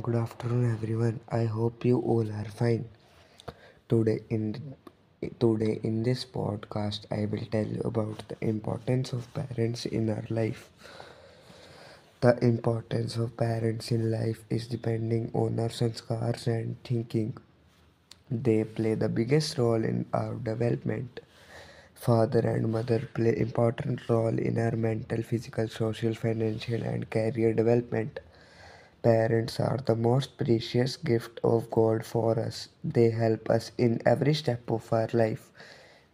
Good afternoon, everyone. I hope you all are fine. Today in today in this podcast, I will tell you about the importance of parents in our life. The importance of parents in life is depending on our sanskars and thinking. They play the biggest role in our development. Father and mother play important role in our mental, physical, social, financial, and career development. Parents are the most precious gift of God for us. They help us in every step of our life.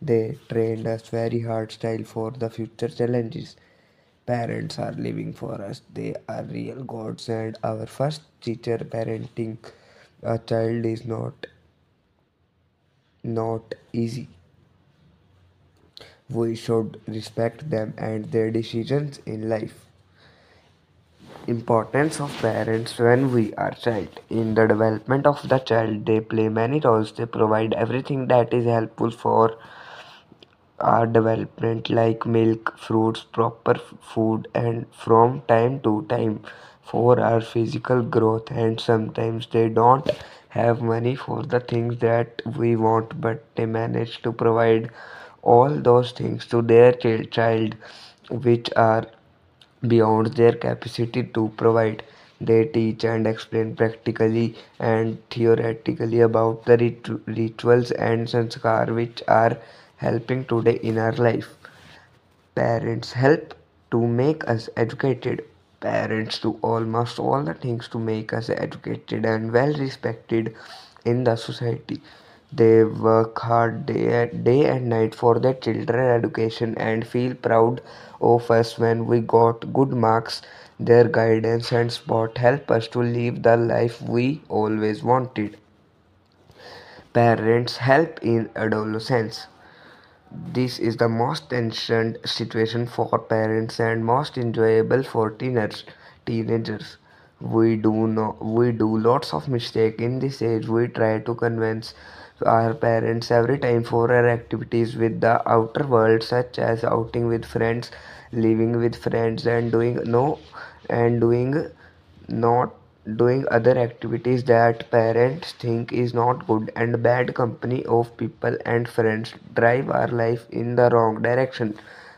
They trained us very hard style for the future challenges. Parents are living for us. They are real gods and our first teacher parenting a child is not not easy. We should respect them and their decisions in life importance of parents when we are child. In the development of the child they play many roles. They provide everything that is helpful for our development like milk fruits proper food and from time to time for our physical growth. And sometimes they don't have money for the things that we want but they manage to provide all those things to their child which are beyond their capacity to provide. They teach and explain practically and theoretically about the rit- rituals and sanskar which are helping today in our life. Parents help to make us educated. Parents do almost all the things to make us educated and well respected in the society. They work hard day, day and night for their children education and feel proud of us when we got good marks. Their guidance and support help us to live the life we always wanted. Parents help in adolescence. This is the most tension situation for parents and most enjoyable for teenagers. We do not we do lots of mistake in this age. We try to convince our parents every time for our activities with the outer world, such as outing with friends, living with friends, and doing no and doing not doing other activities that parents think is not good and bad company of people and friends drive our life in the wrong direction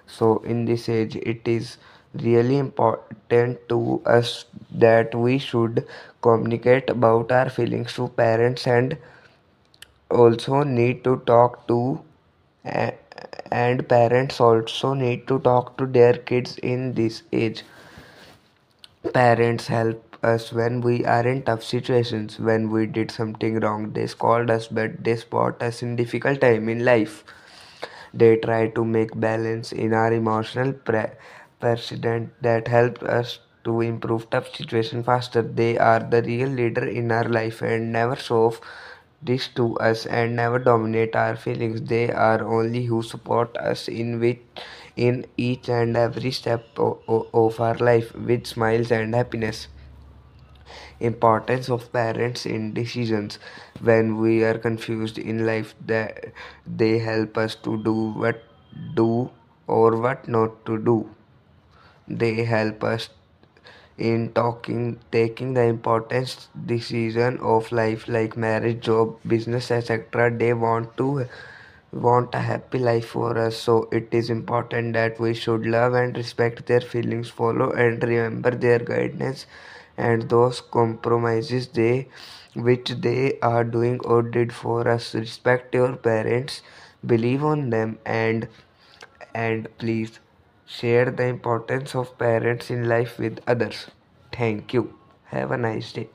so in this age it is really important to us that we should communicate about our feelings to parents and also need to talk to and parents also need to talk to their kids in this age. Parents help us when we are in tough situations. When we did something wrong they scold us but they support us in difficult time in life. They try to make balance in our emotional pre- precedent that help us to improve tough situation faster. They are the real leader in our life and never show off this to us and never dominate our feelings. They are only who support us in which in each and every step of our life with smiles and happiness. Importance of parents in decisions. When we are confused in life that they help us to do what do or what not to do they help us in talking taking the important decision of life like marriage job business etc they want to want a happy life for us. So it is important that we should love and respect their feelings follow and remember their guidance and those compromises they which they are doing or did for us. Respect your parents believe on them and and please share the importance of parents in life with others. Thank you. Have a nice day